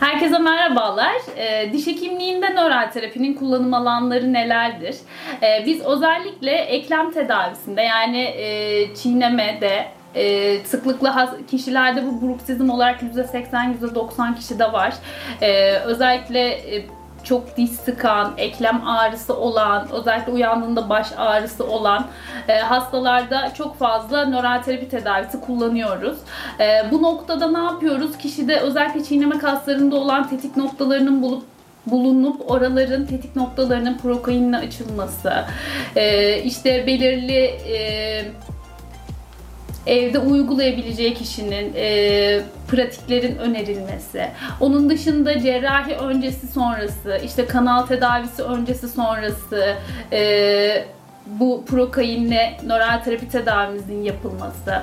Herkese merhabalar. E, diş hekimliğinde nöral terapinin kullanım alanları nelerdir? E, biz özellikle eklem tedavisinde yani e, çiğnemede, e, sıklıkla kişilerde bu bruksizm olarak %80 %90 kişide var. E, özellikle e, çok diş sıkan, eklem ağrısı olan, özellikle uyandığında baş ağrısı olan e, hastalarda çok fazla nöral terapi tedavisi kullanıyoruz. E, bu noktada ne yapıyoruz? Kişide özellikle çiğneme kaslarında olan tetik noktalarının bulup bulunup oraların tetik noktalarının prokainle açılması, e, işte belirli e, evde uygulayabileceği kişinin e, pratiklerin önerilmesi. Onun dışında cerrahi öncesi sonrası, işte kanal tedavisi öncesi sonrası, e, bu prokainle nöral terapi tedavimizin yapılması.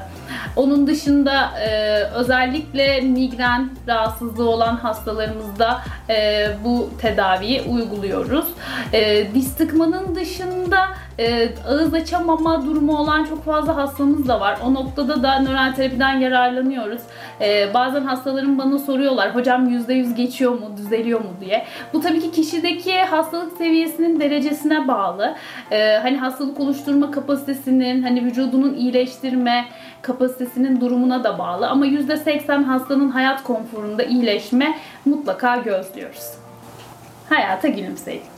Onun dışında e, özellikle migren rahatsızlığı olan hastalarımızda e, bu tedaviyi uyguluyoruz. E, diş sıkmanın dışında e, ağız açamama durumu olan çok fazla hastamız da var. O noktada da nöral terapiden yararlanıyoruz. E, bazen hastalarım bana soruyorlar hocam %100 geçiyor mu, düzeliyor mu diye. Bu tabii ki kişideki hastalık seviyesinin derecesine bağlı. E, hani hastalık oluşturma kapasitesinin, hani vücudunun iyileştirme kapasitesinin durumuna da bağlı. Ama %80 hastanın hayat konforunda iyileşme mutlaka gözlüyoruz. Hayata gülümseyin.